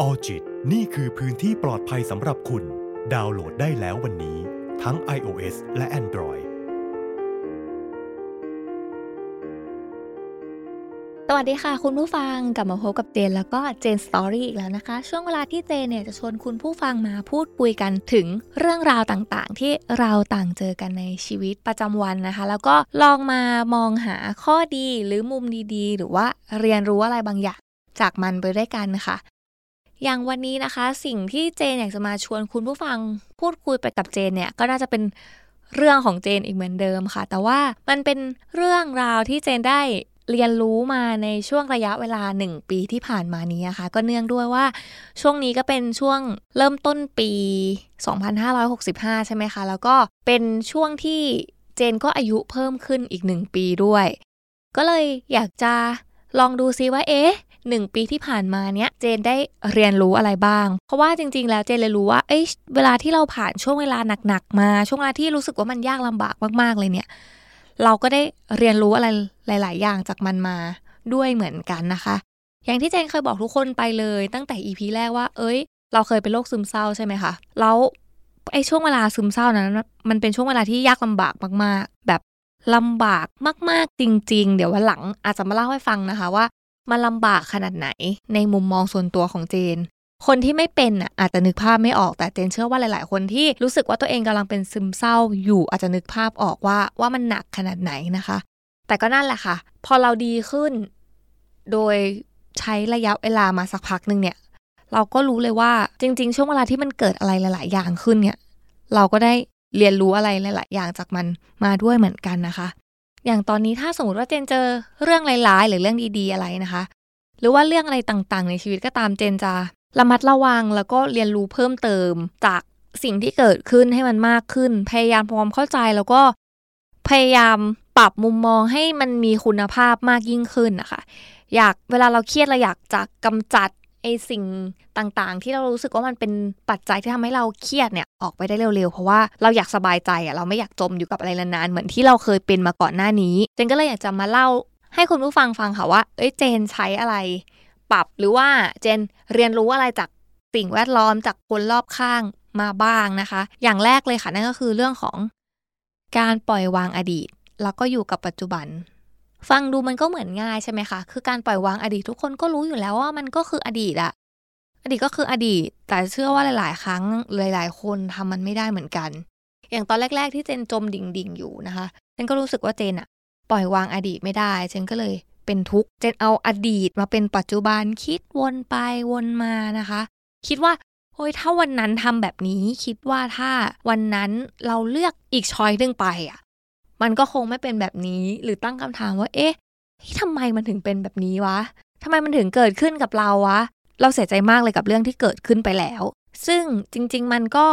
ออจิตนี่คือพื้นที่ปลอดภัยสำหรับคุณ ดาวน์โหลดได้แล้ววันนี้ ทั้ง iOS และ Android สวัสดีค่ะคุณผู้ฟังกลับมาพบกับเจนแล้วก็เจนสตอรี่อีกแล้วนะคะ ช่วงเวลาที่เจนเนี่ยจะชวนคุณผู้ฟังมาพูดคุยกันถึงเรื่องราวต่างๆ ที่เราต่างเจอกันในชีวิตประจำวันนะคะ แล้วก็ลองมามองหาข้อดีหรือมุมดีๆ หรือว่าเรียนรู้อะไรบางอย่างจากมันไปด้วยกันค่ะ อย่างวันนี้นะคะ สิ่งที่เจนอยากจะมาชวนคุณผู้ฟังพูดคุยไปกับเจนเนี่ยก็น่าจะเป็นเรื่องของเจนอีกเหมือนเดิมค่ะ แต่ว่ามันเป็นเรื่องราวที่เจนได้เรียนรู้มาในช่วงระยะเวลา 1 ปีที่ผ่านมานี้นะคะ ก็เนื่องด้วยว่าช่วงนี้ก็เป็นช่วงเริ่มต้นปี 2565 ใช่ไหมคะ แล้วก็เป็นช่วงที่เจนก็อายุเพิ่มขึ้นอีก 1 ปีด้วย ก็เลยอยากจะลองดูซิว่าเอ๊ะ หนึ่งปีที่ผ่านมาเนี้ยเจนได้เรียนรู้อะไรบ้าง เพราะว่าจริง ๆ แล้วเจนเลยรู้ว่าเอ้ยเวลาที่เราผ่านช่วงเวลาหนักๆมา ช่วงเวลาที่รู้สึกว่ามันยากลำบากมากๆเลยเนี่ย เราก็ได้เรียนรู้อะไรหลาย ๆ อย่างจากมันมาด้วยเหมือนกันนะคะ อย่างที่เจนเคยบอกทุกคนไปเลย ตั้งแต่ EP แรกว่า เอ้ย เราเคยเป็นโรคซึมเศร้าใช่ไหมคะแล้วไอ้ช่วงเวลาซึมเศร้านั้นมันเป็นช่วงเวลาที่ยากลำบากมาก ๆ แบบลำบากมาก ๆ จริง ๆ เดี๋ยววันหลังอาจจะมาเล่าให้ฟังนะคะว่า มันลำบากขนาดไหน ในมุมมองส่วนตัวของเจน คนที่ไม่เป็นอะอาจจะนึกภาพไม่ออกแต่เจนเชื่อว่าหลาย ๆ คนที่รู้สึกว่าตัวเองกำลังเป็นซึมเศร้าอยู่อาจจะนึกภาพออกว่าว่ามันหนักขนาดไหนนะคะ แต่ก็นั่นแหละค่ะ พอเราดีขึ้น โดยใช้ระยะเวลามาสักพักหนึ่งเนี่ย เราก็รู้เลยว่าจริง ๆ ช่วงเวลาที่มันเกิดอะไรหลาย ๆ อย่างขึ้นเนี่ย เราก็ได้เรียนรู้อะไรหลาย ๆ อย่างจากมันมาด้วยเหมือนกันนะคะ อย่างตอนนี้ถ้าสมมติว่าเจนเจอเรื่องร้ายๆหรือเรื่องดีๆอะไรนะคะ หรือว่าเรื่องอะไรต่างๆ ในชีวิตก็ตามเจนจะระมัดระวังแล้วก็เรียนรู้เพิ่มเติมจากสิ่งที่เกิดขึ้นให้มันมากขึ้น พยายามความเข้าใจแล้วก็พยายามปรับมุมมองให้มันมีคุณภาพมากยิ่งขึ้นนะคะ อยากเวลาเราเครียดเราอยากจะกำจัด ไอสิ่งต่างๆ ที่เรารู้สึกว่ามันเป็นปัจจัยที่ทำให้เราเครียดเนี่ยออกไปได้เร็วๆ เพราะว่าเราอยากสบายใจอะเราไม่อยากจมอยู่กับอะไรนานๆ เหมือนที่เราเคยเป็นมาก่อนหน้านี้ เจนก็เลยอยากจะมาเล่าให้คุณผู้ฟังฟังค่ะว่า เอ้ยเจนใช้อะไร ปรับหรือว่าเจนเรียนรู้อะไรจากสิ่งแวดล้อมจากคนรอบข้างมาบ้างนะคะ อย่างแรกเลยค่ะนั่นก็คือเรื่องของการปล่อยวางอดีต แล้วก็อยู่กับปัจจุบัน ฟังดูมันก็เหมือนง่ายใช่ไหมคะ คือการปล่อยวางอดีตทุกคนก็รู้อยู่แล้วว่ามันก็คืออดีตอะอดีตก็คืออดีต แต่เชื่อว่าหลาย ๆ ครั้งหลาย ๆ คนทำมันไม่ได้เหมือนกัน อย่างตอนแรก ๆ ที่เจนจมดิ่งๆอยู่นะคะ เจนก็รู้สึกว่าเจนอะปล่อยวางอดีตไม่ได้ เจนก็เลยเป็นทุกข์ เจนเอาอดีตมาเป็นปัจจุบันคิดวนไปวนมานะคะ คิดว่าโอ้ยถ้าวันนั้นทำแบบนี้คิดว่าถ้าวันนั้นเราเลือกอีกช้อยหนึ่งไปอะ มันก็คงไม่เป็นแบบนี้ หรือตั้งคำถามว่า เอ๊ะทำไมมันถึงเป็นแบบนี้วะทำไมมันถึงเกิดขึ้นกับเราวะ เราเสียใจมากเลยกับเรื่องที่เกิดขึ้นไปแล้ว ซึ่งจริง ๆ มันก็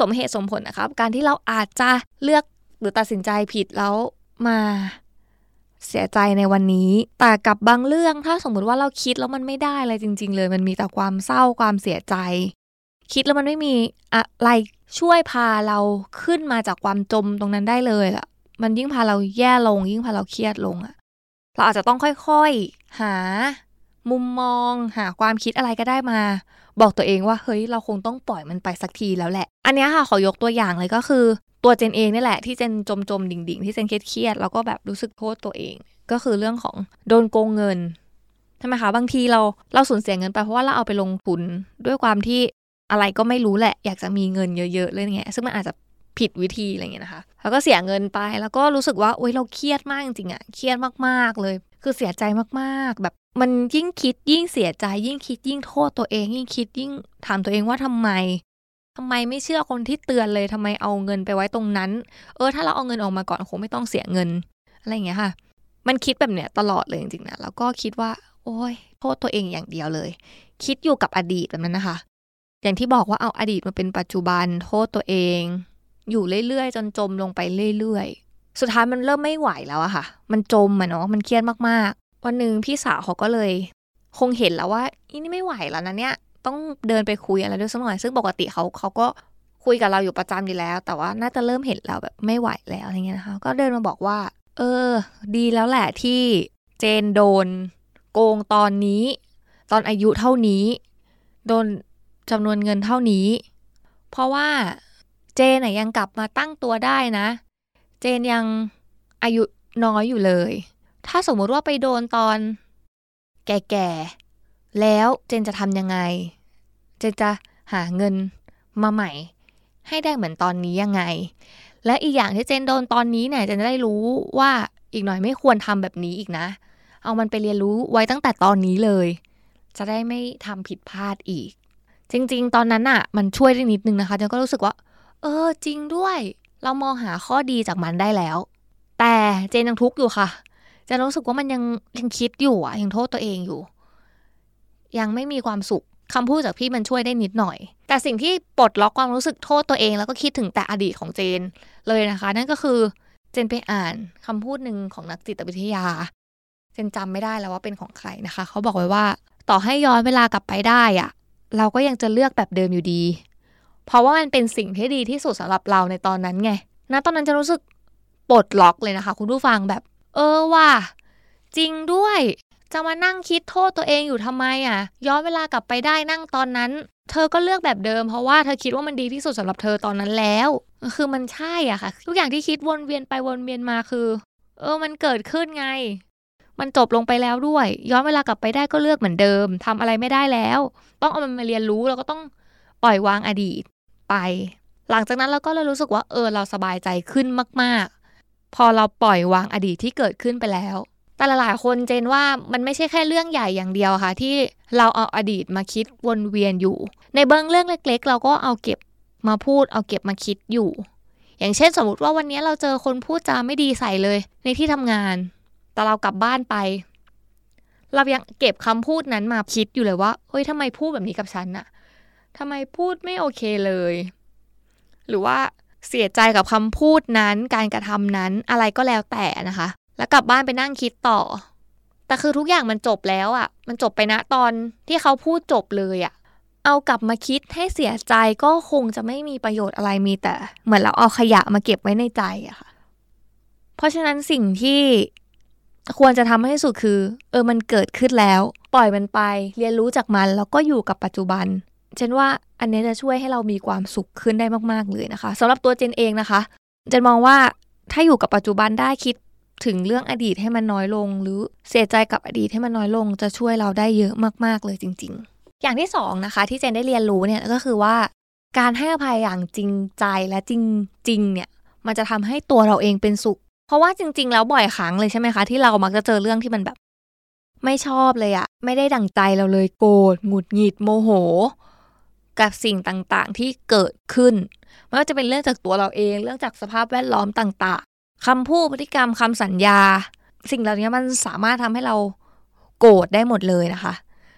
สมเหตุสมผลนะครับ การที่เราอาจจะเลือกหรือตัดสินใจผิดแล้วมาเสียใจในวันนี้ แต่กับบางเรื่องถ้าสมมุติว่าเราคิดแล้วมันไม่ได้อะไรจริง ๆ เลย มันมีแต่ความเศร้าความเสียใจ คิดแล้วมันไม่มีอะไรช่วยพาเราขึ้นมาจากความจมตรงนั้นได้เลยอะ มันยิ่งพาเราแย่ลง ยิ่งพาเราเครียดลงอะเราอาจจะต้องค่อยๆ หา มุมมอง หาความคิดอะไรก็ได้มา บอกตัวเองว่าเฮ้ยเราคงต้องปล่อยมันไปสักทีแล้วแหละ อันนี้ค่ะขอยกตัวอย่างเลยก็คือ ตัวเจนเองนี่แหละที่เจนจมจมดิ่งดิ่งที่เจนเครียดแล้วก็แบบรู้สึกโทษตัวเอง ก็คือเรื่องของโดนโกงเงินใช่ไหมคะบางทีเราเราสูญเสียเงินไปเพราะว่าเราเอาไปลงทุนด้วยความที่อะไรก็ไม่รู้แหละ อยากจะมีเงินเยอะๆเลยเงี้ยซึ่งมันอาจจะ ผิดวิธีอะไรเงี้ยนะคะ แล้วก็เสียเงินไปแล้วก็รู้สึกว่าโอ๊ยเราเครียดมากจริงๆอะเครียดมากๆเลย คือเสียใจมากๆ แบบมันยิ่งคิดยิ่งเสียใจยิ่งคิดยิ่งโทษตัวเอง ยิ่งคิดยิ่งถามตัวเองว่าทำไมทำไมไม่เชื่อคนที่เตือนเลยทำไมเอาเงินไปไว้ตรงนั้น เออ ถ้าเราเอาเงินออกมาก่อนคงไม่ต้องเสียเงินอะไรเงี้ยค่ะ มันคิดแบบเนี้ยตลอดเลยจริงๆนะแล้วก็คิดว่า โอ้ยโทษตัวเองอย่างเดียวเลย คิดอยู่กับอดีตแบบนั้นนะคะ อย่างที่บอกว่าเอาอดีตมาเป็นปัจจุบันโทษตัวเอง อยู่เรื่อยๆ จนจมลงไปเรื่อยๆ สุดท้ายมันเริ่มไม่ไหวแล้วอะค่ะ มันจมอะเนาะมันเครียดมากๆ วันหนึ่งพี่สาวเขาก็เลย คงเห็นแล้วว่าอีนี่ไม่ไหวแล้วนะเนี่ย ต้องเดินไปคุยอะไรด้วยสักหน่อย ซึ่งปกติเขาเขาก็คุยกับเราอยู่ประจำอยู่แล้ว แต่ว่าน่าจะเริ่มเห็นเราแบบไม่ไหวแล้วอะไรเงี้ยนะคะ ก็เดินมาบอกว่า เออ ดีแล้วแหละที่เจนโดน โกงตอนนี้ ตอนอายุเท่านี้ โดนจำนวนเงินเท่านี้ เพราะว่า เจนน่ยยังกลับมาตั้งตัวได้นะ เจนยังอายุน้อยอยู่เลย ถ้าสมมติว่าไปโดนตอน แก่ๆ แล้วเจนจะทำยังไง เจนจะหาเงินมาใหม่ ให้ได้เหมือนตอนนี้ยังไง และอีกอย่างที่เจนโดนตอนนี้เนี่ยเจนจะได้รู้ว่าอีกหน่อยไม่ควรทำแบบนี้อีกนะ เอามันไปเรียนรู้ไว้ตั้งแต่ตอนนี้เลย จะได้ไม่ทำผิดพลาดอีก จริง ๆ ตอนนั้นอะมันช่วยได้นิดนึงนะคะเจนก็รู้สึกว่า เออ จริงด้วย เรามองหาข้อดีจากมันได้แล้ว แต่เจนยังทุกข์อยู่ค่ะเจนรู้สึกว่ามันยังยังคิดอยู่อะยังโทษตัวเองอยู่ ยังไม่มีความสุขคำพูดจากพี่มันช่วยได้นิดหน่อย แต่สิ่งที่ปลดล็อกความรู้สึกโทษตัวเอง แล้วก็คิดถึงแต่อดีตของเจนเลยนะคะ นั่นก็คือเจนไปอ่านคำพูดหนึ่งของนักจิตวิทยา เจนจำไม่ได้แล้วว่าเป็นของใครนะคะ เขาบอกไว้ว่า ต่อให้ย้อนเวลากลับไปได้อะเราก็ยังจะเลือกแบบเดิมอยู่ดี เพราะว่ามันเป็นสิ่งที่ดีที่สุดสำหรับเราในตอนนั้นไงณตอนนั้นจะรู้สึกปลดล็อกเลยนะคะ คุณผู้ฟังแบบ เออว่า จริงด้วย จะมานั่งคิดโทษตัวเองอยู่ทำไมอะ ย้อนเวลากลับไปได้นั่งตอนนั้น เธอก็เลือกแบบเดิม เพราะว่าเธอคิดว่ามันดีที่สุดสำหรับเธอตอนนั้นแล้ว คือมันใช่อะค่ะ ทุกอย่างที่คิดวนเวียนไปวนเวียนมาคือ เออมันเกิดขึ้นไง มันจบลงไปแล้วด้วย ย้อนเวลากลับไปได้ก็เลือกเหมือนเดิมทำอะไรไม่ได้แล้ว ต้องเอามันมาเรียนรู้แล้วก็ต้องปล่อยวางอดีต ไป หลังจากนั้นเราก็เลยรู้สึกว่าเออเราสบายใจขึ้นมาก ๆ พอเราปล่อยวางอดีตที่เกิดขึ้นไปแล้ว แต่หลายๆคนเจนว่ามันไม่ใช่แค่เรื่องใหญ่อย่างเดียวค่ะ ที่เราเอาอดีตมาคิดวนเวียนอยู่ ในเบื้องเรื่องเล็ก ๆ เราก็เอาเก็บมาพูดเอาเก็บมาคิดอยู่ อย่างเช่นสมมติว่าวันนี้เราเจอคนพูดจาไม่ดีใส่เลยในที่ทำงาน แต่เรากลับบ้านไป เรายังเก็บคำพูดนั้นมาคิดอยู่เลยว่าเฮ้ยทำไมพูดแบบนี้กับฉันอะ ทำไมพูดไม่โอเคเลย หรือว่าเสียใจกับคำพูดนั้นการกระทำนั้นอะไรก็แล้วแต่นะคะ แล้วกลับบ้านไปนั่งคิดต่อ แต่คือทุกอย่างมันจบแล้วอะ่ะ มันจบไปนะตอนที่เขาพูดจบเลยอะ่ะ เอากลับมาคิดให้เสียใจก็คงจะไม่มีประโยชน์อะไรมีแต่ เหมือนเราเอาขยะมาเก็บไว้ในใจอะค่ะ เพราะฉะนั้นสิ่งที่ควรจะทำให้สุดคือ เออมันเกิดขึ้นแล้ว ปล่อยมันไป เรียนรู้จากมันแล้วก็อยู่กับปัจจุบัน ฉันว่าอันนี้จะช่วยให้เรามีความสุขขึ้นได้มากๆเลยนะคะสำหรับตัวเจนเองนะคะ เจนมองว่าถ้าอยู่กับปัจจุบันได้คิดถึงเรื่องอดีตให้มันน้อยลง หรือเสียใจกับอดีตให้มันน้อยลง จะช่วยเราได้เยอะมากๆเลยจริง ๆ อย่างที่สองนะคะที่เจนได้เรียนรู้เนี่ยก็คือว่าการให้อภัยอย่างจริงใจและจริงๆเนี่ยมันจะทำให้ตัวเราเองเป็นสุข เพราะว่าจริง ๆ แล้วบ่อยครั้งเลยใช่ไหมคะ ที่เรามักจะเจอเรื่องที่มันแบบ ไม่ชอบเลยอะไม่ได้ดั่งใจเราเลยโกรธหงุดหงิดโมโห กับสิ่งต่างๆ ที่เกิดขึ้นไม่ว่าจะเป็นเรื่องจากตัวเราเอง เรื่องจากสภาพแวดล้อมต่างๆคำพูดพฤติกรรมคำสัญญา สิ่งเหล่านี้มันสามารถทำให้เราโกรธได้หมดเลยนะคะ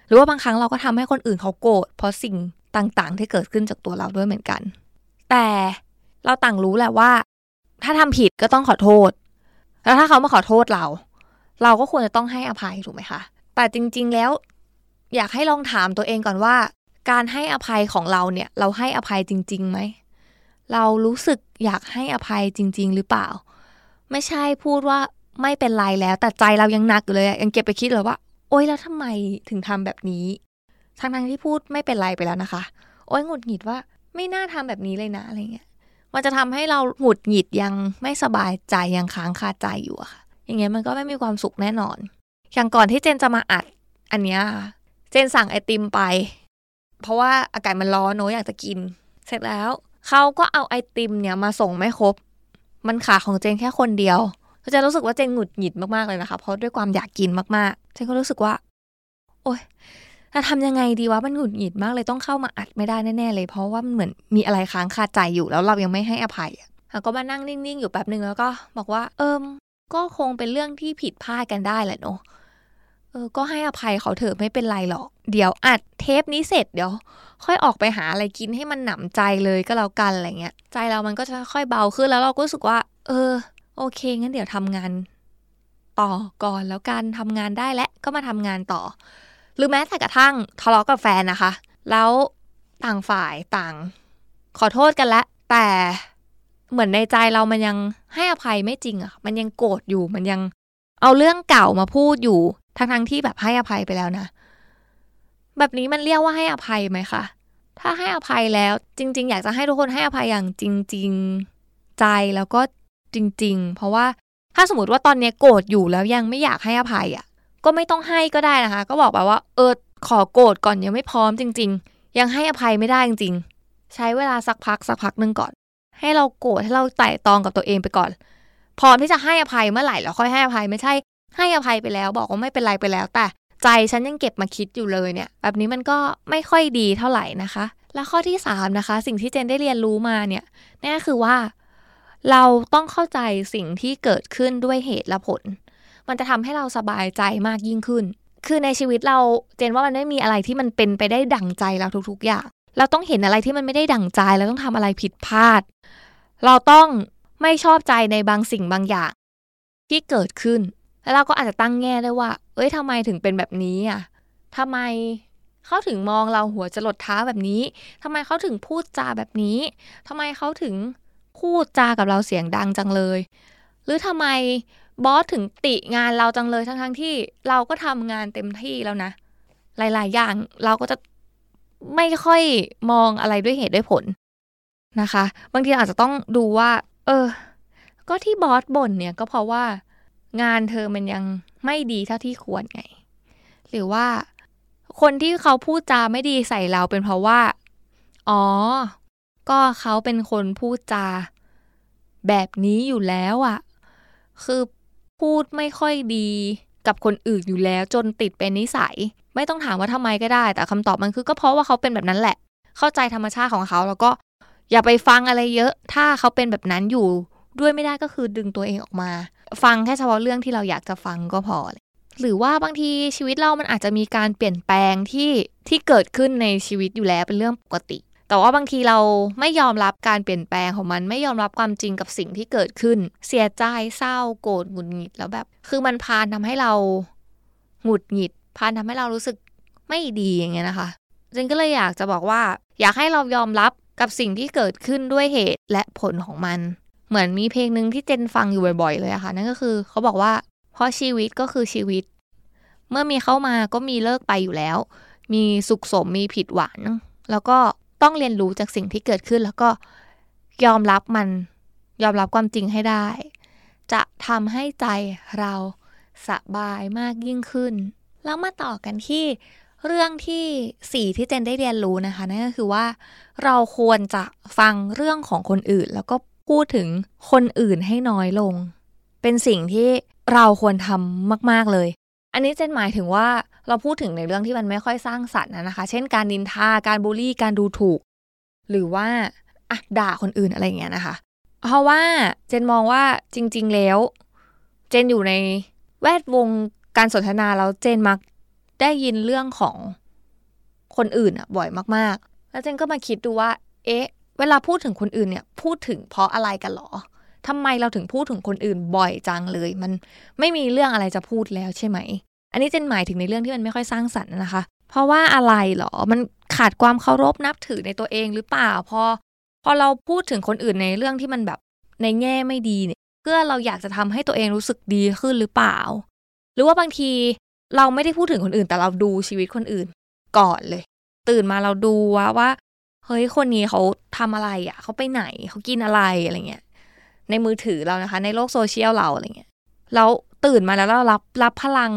หรือว่าบางครั้งเราก็ทำให้คนอื่นเขาโกรธเพราะสิ่งต่างๆ ที่เกิดขึ้นจากตัวเราด้วยเหมือนกัน แต่เราต่างรู้แหละว่า ถ้าทำผิดก็ต้องขอโทษ แล้วถ้าเขามาขอโทษเรา เราก็ควรจะต้องให้อภัยถูกไหมคะ แต่จริง ๆแล้ว อยากให้ลองถามตัวเองก่อนว่า การให้อภัยของเราเนี่ยเราให้อภัยจริงๆไหม เรารู้สึกอยากให้อภัยจริง ๆ หรือเปล่า ไม่ใช่พูดว่าไม่เป็นไรแล้ว แต่ใจเรายังหนักอยู่เลยยังเก็บไปคิดเลยว่า โอ๊ยแล้วทำไมถึงทำแบบนี้ทั้งทั้งที่พูดไม่เป็นไรไปแล้วนะคะ โอ๊ยหงุดหงิดว่าไม่น่าทำแบบนี้เลยนะอะไรเงี้ย มันจะทำให้เราหงุดหงิดยังไม่สบายใจยังค้างคาใจอยู่อะค่ะ อย่างเงี้ยมันก็ไม่มีความสุขแน่นอน อย่างก่อนที่เจนจะมาอัดอันเนี้ยเจนสั่งไอติมไป เพราะว่าอากาศมันร้อนโนอยากจะกิน เสร็จแล้วเขาก็เอาไอติมเนี่ยมาส่งไม่ครบ มันขาของเจนแค่คนเดียวก็จะรู้สึกว่าเจนหงุดหงิดมากๆเลยนะคะ เพราะด้วยความอยากกินมากๆ เจนก็รู้สึกว่า โอ๊ยจะทำยังไงดีวะมันหงุดหงิดมากเลยต้องเข้ามาอัดไม่ได้แน่ๆเลย เพราะว่ามันเหมือนมีอะไรค้างคาใจอยู่แล้วเรายังไม่ให้อภัยก็มานั่งนิ่งๆอยู่แป๊บหนึ่งแล้วก็บอกว่าเอิมก็คงเป็นเรื่องที่ผิดพลาดกันได้แหละเนาะ ออก็ให้อภัยเขาเถอะไม่เป็นไรหรอก เดี๋ยวอัดเทปนี้เสร็จเดี๋ยว ค่อยออกไปหาอะไรกินให้มันหนำใจเลยก็แล้วกันอะไรเงี้ย ใจเรามันก็จะค่อยเบาขึ้นแล้วเราก็รู้สึกว่า เออ โอเคงั้นเดี๋ยวทำงาน ต่อก่อนแล้วกันทำงานได้และก็มาทำงานต่อ หรือแม้แต่กระทั่งทะเลาะกับแฟนนะคะ แล้วต่างฝ่ายต่าง ขอโทษกันแล้วแต่เหมือนในใจเรามันยังให้อภัยไม่จริงอะมันยังโกรธอยู่มันยังเอาเรื่องเก่ามาพูดอยู่ ทั้งทั้งที่แบบให้อภัยไปแล้วนะ แบบนี้มันเรียกว่าให้อภัยไหมคะถ้าให้อภัยแล้วจริง ๆ อยากจะให้ทุกคนให้อภัยอย่างจริง ๆ ใจแล้วก็จริง ๆ เพราะว่าถ้าสมมติว่าตอนนี้โกรธอยู่แล้วยังไม่อยากให้อภัยอะ ก็ไม่ต้องให้ก็ได้นะคะ ก็บอกแบบว่า เออขอโกรธก่อนยังไม่พร้อมจริง ๆ ยังให้อภัยไม่ได้จริง ๆ ใช้เวลาสักพักสักพักหนึ่งก่อน ให้เราโกรธให้เราไต่ตองกับตัวเองไปก่อน พร้อมที่จะให้อภัยเมื่อไหร่แล้วค่อยให้อภัยไม่ใช่ ให้อภัยไปแล้วบอกว่าไม่เป็นไรไปแล้ว แต่ใจฉันยังเก็บมาคิดอยู่เลยเนี่ย แบบนี้มันก็ไม่ค่อยดีเท่าไหร่นะคะ และข้อที่ 3 นะคะ สิ่งที่เจนได้เรียนรู้มาเนี่ยนี่คือว่า เราต้องเข้าใจสิ่งที่เกิดขึ้นด้วยเหตุและผล มันจะทำให้เราสบายใจมากยิ่งขึ้น คือในชีวิตเราเจนว่ามันไม่มีอะไรที่มันเป็นไปได้ดั่งใจเราทุกๆอย่างเราต้องเห็นอะไรที่มันไม่ได้ดั่งใจเราต้องทำอะไรผิดพลาด เราต้องไม่ชอบใจในบางสิ่งบางอย่างที่เกิดขึ้น แล้วเราก็อาจจะตั้งแง่ได้ว่า เอ้ยทำไมถึงเป็นแบบนี้อะทำไมเขาถึงมองเราหัวจะหลดเท้าแบบนี้ทำไมเขาถึงพูดจาแบบนี้ทำไมเขาถึงพูดจากับเราเสียงดังจังเลย หรือทำไมบอสถึงติงานเราจังเลยทั้งทั้งที่เราก็ทำงานเต็มที่แล้วนะ หลายๆ อย่างเราก็จะไม่ค่อยมองอะไรด้วยเหตุด้วยผลนะคะ บางทีอาจจะต้องดูว่า เออ ก็ที่บอสบ่นเนี่ยก็เพราะว่า งานเธอมันยังไม่ดีเท่าที่ควรไง หรือว่าคนที่เขาพูดจาไม่ดีใส่เราเป็นเพราะว่า อ๋อ ก็เขาเป็นคนพูดจา แบบนี้อยู่แล้วอะ่ะ คือพูดไม่ค่อยดีกับคนอื่นอยู่แล้วจนติดเป็นนิสัย ไม่ต้องถามว่าทำไมก็ได้ แต่คำตอบมันคือก็เพราะว่าเขาเป็นแบบนั้นแหละ เข้าใจธรรมชาติของเขาแล้วก็อย่าไปฟังอะไรเยอะ ถ้าเขาเป็นแบบนั้นอยู่ ด้วยไม่ได้ก็คือดึงตัวเองออกมา ฟังแค่เฉพาะเรื่องที่เราอยากจะฟังก็พอ หรือว่าบางทีชีวิตเรามันอาจจะมีการเปลี่ยนแปลงที่ที่เกิดขึ้นในชีวิตอยู่แล้วเป็นเรื่องปกติ แต่ว่าบางทีเราไม่ยอมรับการเปลี่ยนแปลงของมันไม่ยอมรับความจริงกับสิ่งที่เกิดขึ้น เสียใจเศร้าโกรธหงุดหงิดแล้วแบบ คือมันพานทำให้เราหงุดหงิดพานทำให้เรารู้สึกไม่ดีอย่างเงี้ยนะคะจนก็เลยอยากจะบอกว่า อยากให้เรายอมรับกับสิ่งที่เกิดขึ้นด้วยเหตุและผลของมัน เหมือนมีเพลงหนึ่งที่เจนฟังอยู่บ่อยๆเลยอะคะ่ะ นั่นก็คือเขาบอกว่า เพราะชีวิตก็คือชีวิต เมื่อมีเข้ามาก็มีเลิกไปอยู่แล้ว มีสุขสมมีผิดหวังแล้วก็ต้องเรียนรู้จากสิ่งที่เกิดขึ้น แล้วก็ยอมรับมัน ยอมรับความจริงให้ได้ จะทำให้ใจเราสบายมากยิ่งขึ้น แล้วมาต่อกันที่เรื่องที่สี่ที่เจนได้เรียนรู้นะคะนั่นก็คือว่า เราควรจะฟังเรื่องของคนอื่น แล้วก็ พูดถึงคนอื่นให้น้อยลง เป็นสิ่งที่เราควรทำมาก ๆ เลย อันนี้เจนหมายถึงว่าเราพูดถึงในเรื่องที่มันไม่ค่อยสร้างสรรค์นะคะ เช่นการนินทา การบูลลี่ การดูถูก หรือว่าอะด่าคนอื่นอะไรเงี้ยนะคะ เพราะว่าเจนมองว่าจริง ๆ แล้ว เจนอยู่ในแวดวงการสนทนาแล้วเจนมักได้ยินเรื่องของคนอื่นอะบ่อยมากๆ แล้วเจนก็มาคิดดูว่า เอ๊ะ เวลาพูดถึงคนอื่นเนี่ยพูดถึงเพราะอะไรกันหรอทำไมเราถึงพูดถึงคนอื่นบ่อยจังเลย มันไม่มีเรื่องอะไรจะพูดแล้วใช่ไหม อันนี้เจนหมายถึงในเรื่องที่มันไม่ค่อยสร้างสรรค์นะคะ เพราะว่าอะไรหรอ มันขาดความเคารพนับถือในตัวเองหรือเปล่า พอ พอเราพูดถึงคนอื่นในเรื่องที่มันแบบในแง่ไม่ดีเนี่ย เพื่อเราอยากจะทำให้ตัวเองรู้สึกดีขึ้นหรือเปล่า หรือว่าบางทีเราไม่ได้พูดถึงคนอื่นแต่เราดูชีวิตคนอื่นก่อนเลย ตื่นมาเราดูว่าว่า เฮ้ยคนนี้เขาทำอะไรอะเขาไปไหนเขากินอะไรอะไรเงี้ยในมือถือเรานะคะ ในโลกโซเชียลเราอะไรเงี้ยแล้วตื่นมาแล้วเรารับรับพลัง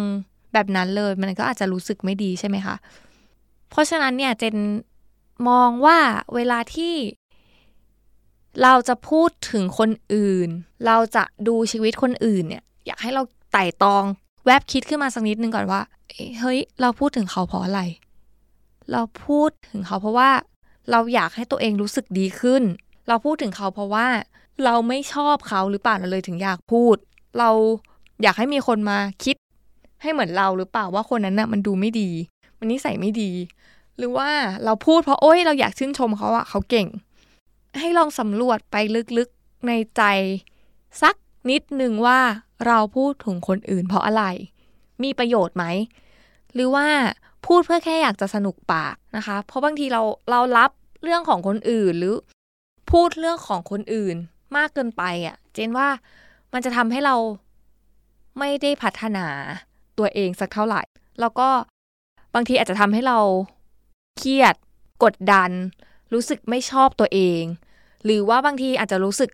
แบบนั้นเลย มันก็อาจจะรู้สึกไม่ดีใช่ไหมคะ เพราะฉะนั้นเนี่ยเจนมองว่าเวลาที่ เราจะพูดถึงคนอื่น เราจะดูชีวิตคนอื่นเนี่ย อยากให้เราไต่ตองแวบคิดขึ้นมาสักนิดนึงก่อนว่าเฮ้ย เราพูดถึงเขาเพราะอะไร เราพูดถึงเขาเพราะว่า เราอยากให้ตัวเองรู้สึกดีขึ้น เราพูดถึงเขาเพราะว่าเราไม่ชอบเขาหรือเปล่าเราเลยถึงอยากพูด เราอยากให้มีคนมาคิดให้เหมือนเราหรือเปล่าว่าคนนั้นน่ะมันดูไม่ดี มันนิสัยไม่ดี หรือว่าเราพูดเพราะโอ้ยเราอยากชื่นชมเขาอะเขาเก่ง ให้ลองสำรวจไปลึกๆในใจ สักนิดหนึ่งว่าเราพูดถึงคนอื่น เพราะอะไร มีประโยชน์ไหม หรือว่าพูดเพื่อแค่อยากจะสนุกปากนะคะ เพราะบางทีเราเรารับ เรื่องของคนอื่นหรือพูดเรื่องของคนอื่นมากเกินไปอะ่ะ เจนว่ามันจะทำให้เราไม่ได้พัฒนาตัวเองสักเท่าไหร่ แล้วก็บางทีอาจจะทำให้เราเครียด กดดัน รู้สึกไม่ชอบตัวเอง หรือว่าบางทีอาจจะรู้สึก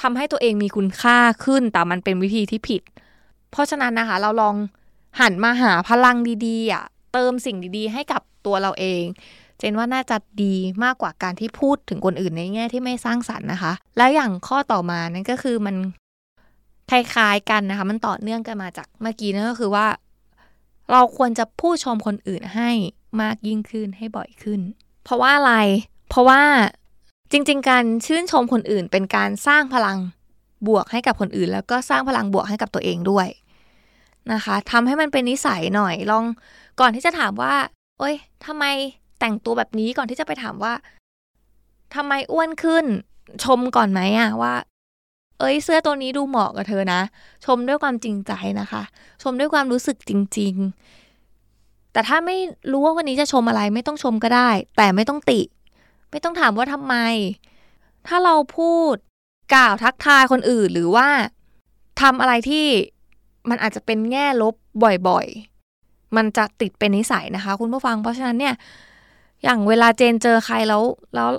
ทำให้ตัวเองมีคุณค่าขึ้น แต่มันเป็นวิธีที่ผิด เพราะฉะนั้นนะคะ เราลองหันมาหาพลังดีๆอะเติมสิ่งดีๆ ให้กับตัวเราเอง เจนว่าน่าจะดีมากกว่าการที่พูดถึงคนอื่นในแง่ที่ไม่สร้างสรรค์นะคะ แล้วอย่างข้อต่อมานั่นก็คือมันคล้ายๆกันนะคะ มันต่อเนื่องกันมาจากเมื่อกี้นั่นก็คือว่า เราควรจะพูดชมคนอื่นให้มากยิ่งขึ้นให้บ่อยขึ้น เพราะว่าอะไร เพราะว่าจริง ๆ การชื่นชมคนอื่น เป็นการสร้างพลังบวกให้กับคนอื่น แล้วก็สร้างพลังบวกให้กับตัวเองด้วยนะคะทำให้มันเป็นนิสัยหน่อยลองก่อนที่จะถามว่า โอ๊ยทำไม แต่งตัวแบบนี้ก่อนที่จะไปถามว่าทำไมอ้วนขึ้น ชมก่อนไหมอะว่า เอ้ยเสื้อตัวนี้ดูเหมาะกับเธอนะ ชมด้วยความจริงใจนะคะ ชมด้วยความรู้สึกจริง ๆ แต่ถ้าไม่รู้ว่าวันนี้จะชมอะไรไม่ต้องชมก็ได้ แต่ไม่ต้องติ ไม่ต้องถามว่าทำไม ถ้าเราพูดกล่าวทักทายคนอื่นหรือว่าทำอะไรที่มันอาจจะเป็นแง่ลบบ่อยๆ มันจะติดเป็นนิสัยนะคะ คุณผู้ฟัง เพราะฉะนั้นเนี่ย อย่างเวลาเจนเจอใครแล้ว แล้ว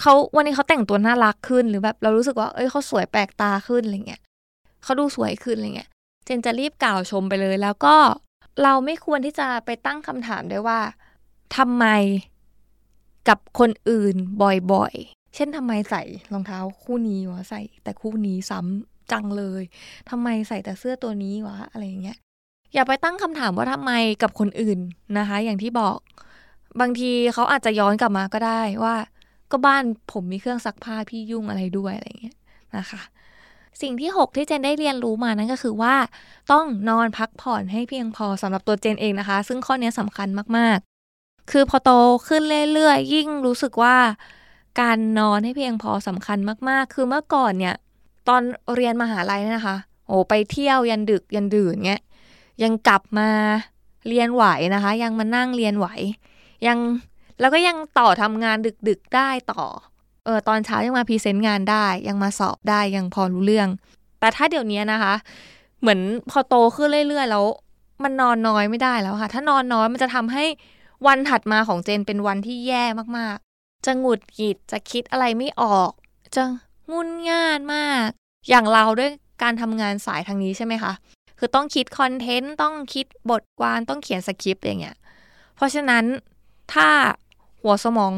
เขาวันนี้เขาแต่งตัวน่ารักขึ้นหรือแบบเรารู้สึกว่า เอ้ยเขาสวยแปลกตาขึ้นอะไรเงี้ยเขาดูสวยขึ้นอะไรเงี้ย เจนจะรีบกล่าวชมไปเลย แล้วก็เราไม่ควรที่จะไปตั้งคำถามด้วยว่าทำไมกับคนอื่นบ่อยๆ เช่นทำไมใส่รองเท้าคู่นี้วะใส่ แต่คู่นี้ซ้ำจังเลยทำไมใส่แต่เสื้อตัวนี้วะอะไรอย่างเงี้ย อย่าไปตั้งคำถามว่าทำไมกับคนอื่นนะคะ อย่างที่บอก บางทีเขาอาจจะย้อนกลับมาก็ได้ว่า ก็บ้านผมมีเครื่องซักผ้าพี่ยุ่งอะไรด้วยอะไรเงี้ยนะคะ สิ่งที่ 6 ที่เจนได้เรียนรู้มานั่นก็คือว่า ต้องนอนพักผ่อนให้เพียงพอสำหรับตัวเจนเองนะคะ ซึ่งข้อนี้สำคัญมากๆ คือพอโตขึ้นเรื่อยๆ ยิ่งรู้สึกว่า การนอนให้เพียงพอสำคัญมากๆ คือเมื่อก่อนเนี่ย ตอนเรียนมหาลัยนะคะ โอ้ไปเที่ยวยันดึกยันดื่นเงี้ยยังกลับมาเรียนไหวนะคะ ยังมานั่งเรียนไหว ยังแล้วก็ยังต่อทำงานดึกๆได้ต่อ เออตอนเช้ายังมา present งานได้ ยังมาสอบได้ยังพอรู้เรื่อง แต่ถ้าเดี๋ยวนี้นะคะ เหมือนพอโตขึ้นเรื่อยๆ แล้ว มันนอนน้อยไม่ได้แล้วค่ะ ถ้านอนน้อยมันจะทำให้วันถัดมาของเจนเป็นวันที่แย่มากๆ จะหงุดหงิดจะคิดอะไรไม่ออก จะงุ่นง่านมาก อย่างเราด้วยการทำงานสายทางนี้ใช่ไหมคะ คือต้องคิด content ต้องคิดบทความต้องเขียนสคริปต์อย่างเงี้ย เพราะฉะนั้น ถ้าหัวสมอง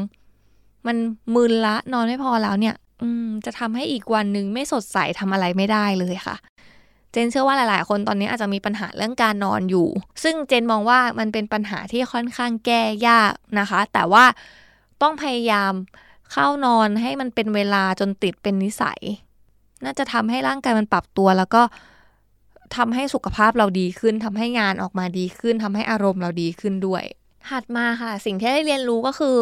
มันมึนละนอนไม่พอแล้วเนี่ย อืม จะทำให้อีกวันหนึ่งไม่สดใสทำอะไรไม่ได้เลยค่ะ เจนเชื่อว่าหลาย ๆ คนตอนนี้อาจจะมีปัญหาเรื่องการนอนอยู่ ซึ่งเจนมองว่ามันเป็นปัญหาที่ค่อนข้างแก้ยากนะคะ แต่ว่าต้องพยายามเข้านอนให้มันเป็นเวลาจนติดเป็นนิสัย น่าจะทำให้ร่างกายมันปรับตัวแล้วก็ทำให้สุขภาพเราดีขึ้นทำให้งานออกมาดีขึ้นทำให้อารมณ์เราดีขึ้นด้วย ถัดมาค่ะ สิ่งที่ได้เรียนรู้ก็คือ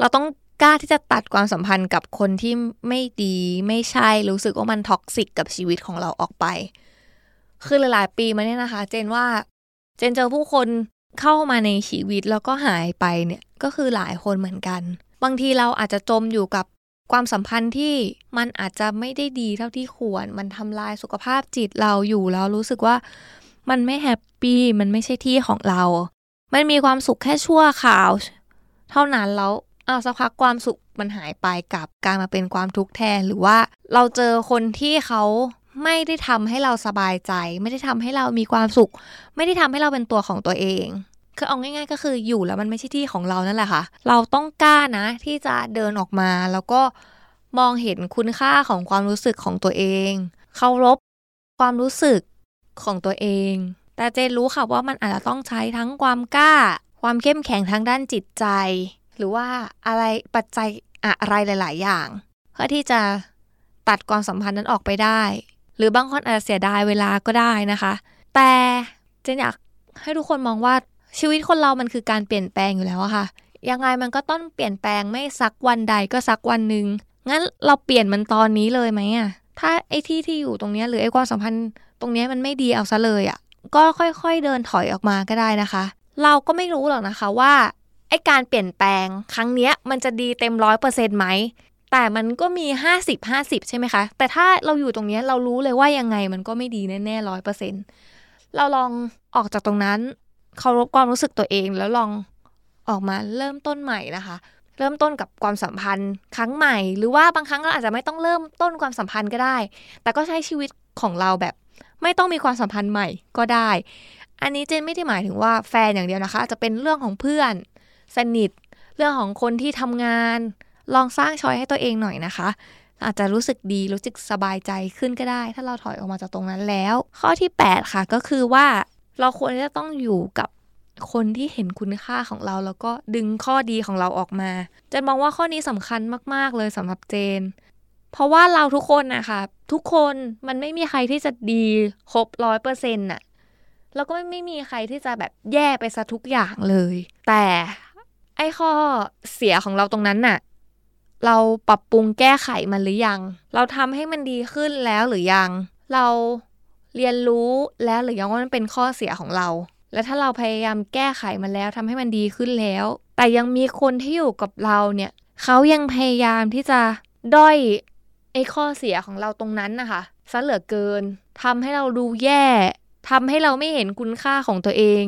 เราต้องกล้าที่จะตัดความสัมพันธ์กับคนที่ไม่ดีไม่ใช่รู้สึกว่ามัน toxic กับชีวิตของเราออกไป คือหลายๆ ปีมาเนี่ยนะคะ เจนว่าเจนเจอผู้คนเข้ามาในชีวิตแล้วก็หายไปเนี่ยก็คือหลายคนเหมือนกัน บางทีเราอาจจะจมอยู่กับความสัมพันธ์ที่มันอาจจะไม่ได้ดีเท่าที่ควร มันทำลายสุขภาพจิตเราอยู่แล้วรู้สึกว่ามันไม่ happy มันไม่ใช่ที่ของเรา มันมีความสุขแค่ชั่วคราว เท่านั้นแล้วเอาสักพักความสุขมันหายไปกับการมาเป็นความทุกข์แทนหรือว่าเราเจอคนที่เขาไม่ได้ทำให้เราสบายใจ ไม่ได้ทำให้เรามีความสุข ไม่ได้ทำให้เราเป็นตัวของตัวเองคือเอาง่าย ๆ ก็คืออยู่แล้วมันไม่ใช่ที่ของเรานั่นแหละค่ะ เราต้องกล้านะ ที่จะเดินออกมาแล้วก็มองเห็นคุณค่าของความรู้สึกของตัวเองเคารพความรู้สึกของตัวเอง แต่เจนรู้ค่ะว่ามันอาจจะต้องใช้ทั้งความกล้า ความเข้มแข็งทางด้านจิตใจ หรือว่าอะไรปัจจัยอะไรหลาย ๆ อย่าง เพื่อที่จะตัดความสัมพันธ์นั้นออกไปได้ หรือบางคนอาจจะเสียดายเวลาก็ได้นะคะ แต่เจนอยากให้ทุกคนมองว่าชีวิตคนเรามันคือการเปลี่ยนแปลงอยู่แล้วค่ะ ยังไงมันก็ต้องเปลี่ยนแปลงไม่สักวันใดก็สักวันหนึ่งงั้นเราเปลี่ยนมันตอนนี้เลยไหมอะถ้าไอ้ที่ที่อยู่ตรงนี้หรือไอ้ความสัมพันธ์ตรงนี้มันไม่ดีเอาซะเลยอะ ก็ค่อยๆเดินถอยออกมาก็ได้นะคะ เราก็ไม่รู้หรอกนะคะว่าไอ้การเปลี่ยนแปลงครั้งนี้มันจะดีเต็มร้อยเปอร์เซ็นต์ไหมแต่มันก็มี 50 50 ใช่ไหมคะ แต่ถ้าเราอยู่ตรงนี้เรารู้เลยว่ายังไงมันก็ไม่ดีแน่ๆร้อยเปอร์เซ็นต์เราลองออกจากตรงนั้นเคารพความรู้สึกตัวเองแล้วลองออกมาเริ่มต้นใหม่นะคะ เริ่มต้นกับความสัมพันธ์ครั้งใหม่ หรือว่าบางครั้งเราอาจจะไม่ต้องเริ่มต้นความสัมพันธ์ก็ได้ แต่ก็ใช้ชีวิตของเราแบบ ไม่ต้องมีความสัมพันธ์ใหม่ก็ได้ อันนี้เจนไม่ได้หมายถึงว่าแฟนอย่างเดียวนะคะจะเป็นเรื่องของเพื่อน สนิท เรื่องของคนที่ทำงาน ลองสร้างชอยให้ตัวเองหน่อยนะคะ อาจจะรู้สึกดีรู้สึกสบายใจขึ้นก็ได้ ถ้าเราถอยออกมาจากตรงนั้นแล้ว ข้อที่ 8 ค่ะก็คือว่าเราควรจะต้องอยู่กับคนที่เห็นคุณค่าของเรา แล้วก็ดึงข้อดีของเราออกมาเจนมองว่าข้อนี้สำคัญมาก ๆ เลยสำหรับเจน เพราะว่าเราทุกคนนะคะทุกคนมันไม่มีใครที่จะดีครบร้อยเปอร์เซ็นต์น่ะแล้วก็ไม่มีใครที่จะแบบแย่ไปซะทุกอย่างเลย แต่ไอ้ข้อเสียของเราตรงนั้นน่ะ เราปรับปรุงแก้ไขมันหรือยัง เราทำให้มันดีขึ้นแล้วหรือยัง เราเรียนรู้แล้วหรือยังว่ามันเป็นข้อเสียของเรา และถ้าเราพยายามแก้ไขมันแล้วทำให้มันดีขึ้นแล้ว แต่ยังมีคนที่อยู่กับเราเนี่ย เขายังพยายามที่จะด้อย ไอ้ข้อเสียของเราตรงนั้นนะคะซะเหลือเกินทำให้เราดูแย่ทำให้เราไม่เห็นคุณค่าของตัวเอง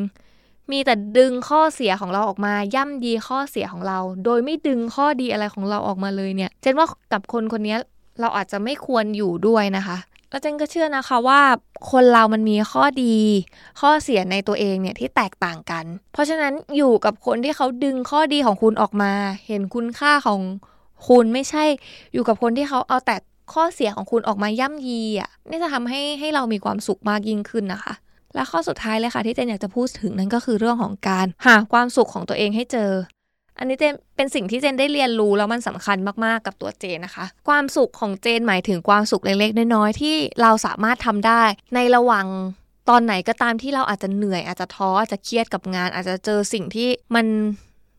มีแต่ดึงข้อเสียของเราออกมา ย่ำยีข้อเสียของเรา โดยไม่ดึงข้อดีอะไรของเราออกมาเลยเนี่ย เจนว่ากับคนคนนี้เราอาจจะไม่ควรอยู่ด้วยนะคะ แล้วเจนก็เชื่อนะคะว่าคนเรามันมีข้อดี ข้อเสียในตัวเองเนี่ยที่แตกต่างกัน เพราะฉะนั้นอยู่กับคนที่เขาดึงข้อดีของคุณออกมา เห็นคุณค่าของ คุณไม่ใช่อยู่กับคนที่เขาเอาแต่ข้อเสียของคุณออกมาย่ำยีอะนี่จะทำให้ให้เรามีความสุขมากยิ่งขึ้นนะคะ และข้อสุดท้ายเลยค่ะที่เจนอยากจะพูดถึงนั่นก็คือเรื่องของการหาความสุขของตัวเองให้เจอ อันนี้เจนเป็นสิ่งที่เจนได้เรียนรู้แล้วมันสำคัญมากๆกับตัวเจนนะคะ ความสุขของเจนหมายถึงความสุขเล็กๆน้อยๆที่เราสามารถทำได้ ในระหว่างตอนไหนก็ตามที่เราอาจจะเหนื่อยอาจจะท้ออาจจะเครียดกับงาน อาจจะเจอสิ่งที่มัน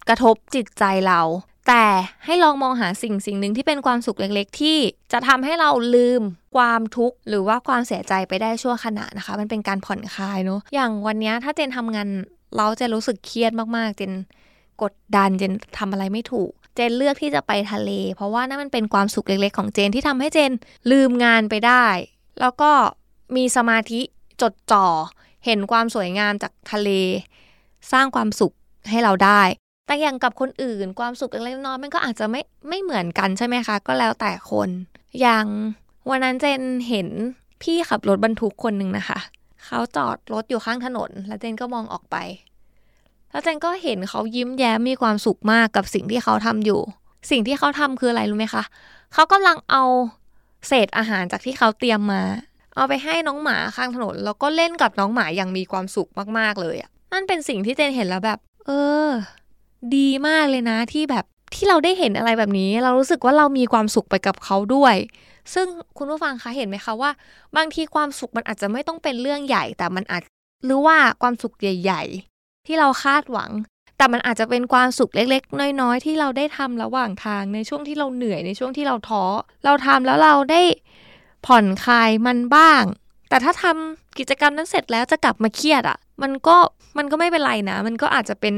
กระทบจิตใจเรา แต่ให้ลองมองหาสิ่งสิ่งหนึ่งที่เป็นความสุขเล็กๆ ที่จะทำให้เราลืมความทุกข์หรือว่าความเสียใจไปได้ชั่วขณะนะคะ มันเป็นการผ่อนคลายเนาะอย่างวันนี้ถ้าเจนทำงานเราจะรู้สึกเครียดมากๆ เจนกดดันเจนทำอะไรไม่ถูก เจนเลือกที่จะไปทะเล เพราะว่านั่นมันเป็นความสุขเล็กๆ ของเจนที่ทำให้เจนลืมงานไปได้ แล้วก็มีสมาธิจดจ่อเห็นความสวยงามจากทะเล สร้างความสุขให้เราได้ แต่อย่างกับคนอื่นความสุขเล็กน้อยมันก็อาจจะไม่ไม่เหมือนกันใช่ไหมคะ ก็แล้วแต่คน อย่างวันนั้นเจนเห็นพี่ขับรถบรรทุกคนหนึ่งนะคะ เขาจอดรถอยู่ข้างถนน แล้วเจนก็มองออกไป แล้วเจนก็เห็นเขายิ้มแย้มมีความสุขมากกับสิ่งที่เขาทำอยู่ สิ่งที่เขาทำคืออะไรรู้ไหมคะ เขากำลังเอาเศษอาหารจากที่เขาเตรียมมา เอาไปให้น้องหมาข้างถนน แล้วก็เล่นกับน้องหมาอย่างมีความสุขมากๆเลยอะ่ะนั่นเป็นสิ่งที่เจนเห็นแล้วแบบ เออ ดีมากเลยนะที่แบบที่เราได้เห็นอะไรแบบนี้ เรารู้สึกว่าเรามีความสุขไปกับเขาด้วย ซึ่งคุณผู้ฟังคะเห็นไหมคะว่า บางทีความสุขมันอาจจะไม่ต้องเป็นเรื่องใหญ่ แต่มันอาจหรือว่าความสุขใหญ่ ๆ ที่เราคาดหวัง แต่มันอาจจะเป็นความสุขเล็ก ๆ น้อย ๆ ที่เราได้ทำระหว่างทางในช่วงที่เราเหนื่อยในช่วงที่เราท้อเราทำแล้วเราได้ผ่อนคลายมันบ้าง แต่ถ้าทำกิจกรรมนั้นเสร็จแล้วจะกลับมาเครียดอะ่ะ มันก็มันก็ไม่เป็นไรนะ มันก็อาจจะเป็น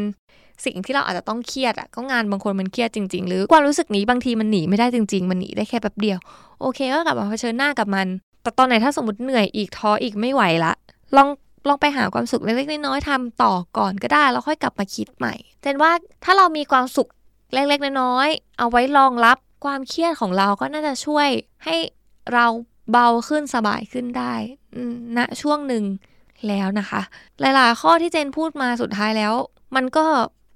สิ่งที่เราอาจจะต้องเครียดอะก็งานบางคนมันเครียดจริง ๆ หรือความรู้สึกนี้บางทีมันหนีไม่ได้จริง ๆ มันหนีได้แค่แป๊บเดียว โอเคก็กลับมาเผชิญหน้ากับมัน แต่ตอนไหนถ้าสมมติเหนื่อยอีกท้ออีกไม่ไหวละ ลองลองไปหาความสุขเล็กๆน้อยๆทำต่อก่อนก็ได้แล้วค่อยกลับมาคิดใหม่เจนว่าถ้าเรามีความสุขเล็กๆน้อยๆเอาไว้รองรับความเครียดของเราก็น่าจะช่วยให้เราเบาขึ้นสบายขึ้นได้ณนะช่วงหนึ่งแล้วนะคะ หลายๆข้อที่เจนพูดมาสุดท้ายแล้ว มันก็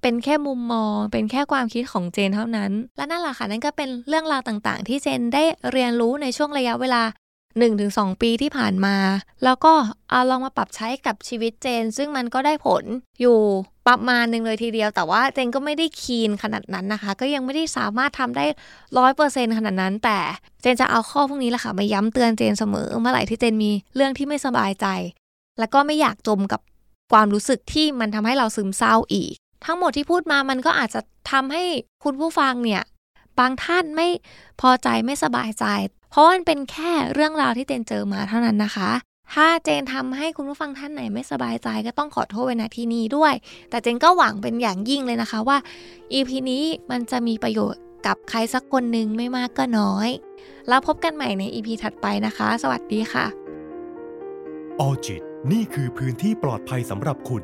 เป็นแค่มุมมอง เป็นแค่ความคิดของเจนเท่านั้น และนั่นแหละค่ะนั่นก็เป็นเรื่องราวต่างๆ ที่เจนได้เรียนรู้ในช่วงระยะเวลา 1-2 ปีที่ผ่านมา แล้วก็เอาลองมาปรับใช้กับชีวิตเจน ซึ่งมันก็ได้ผลอยู่ประมาณหนึ่งเลยทีเดียว แต่ว่าเจนก็ไม่ได้คีนขนาดนั้นนะคะ ก็ยังไม่ได้สามารถทำได้ร้อยเปอร์เซ็นขนาดนั้น แต่เจนจะเอาข้อพวกนี้แหละค่ะมาย้ำเตือนเจนเสมอเมื่อไหร่ที่เจนมีเรื่องที่ไม่สบายใจ แล้วก็ไม่อยากจมกับความรู้สึกที่มันทำให้เราซึมเศร้าอีก ทั้งหมดที่พูดมามันก็อาจจะทำให้คุณผู้ฟังเนี่ย บางท่านไม่พอใจไม่สบายใจ เพราะมันเป็นแค่เรื่องราวที่เจนเจอมาเท่านั้นนะคะ ถ้าเจนทำให้คุณผู้ฟังท่านไหนไม่สบายใจก็ต้องขอโทษไว้ณที่นี้ด้วย แต่เจนก็หวังเป็นอย่างยิ่งเลยนะคะว่า EP นี้มันจะมีประโยชน์กับใครสักคนหนึ่งไม่มากก็น้อย แล้วพบกันใหม่ใน EP ถัดไปนะคะ สวัสดีค่ะออจิตนี่คือพื้นที่ปลอดภัยสำหรับคุณ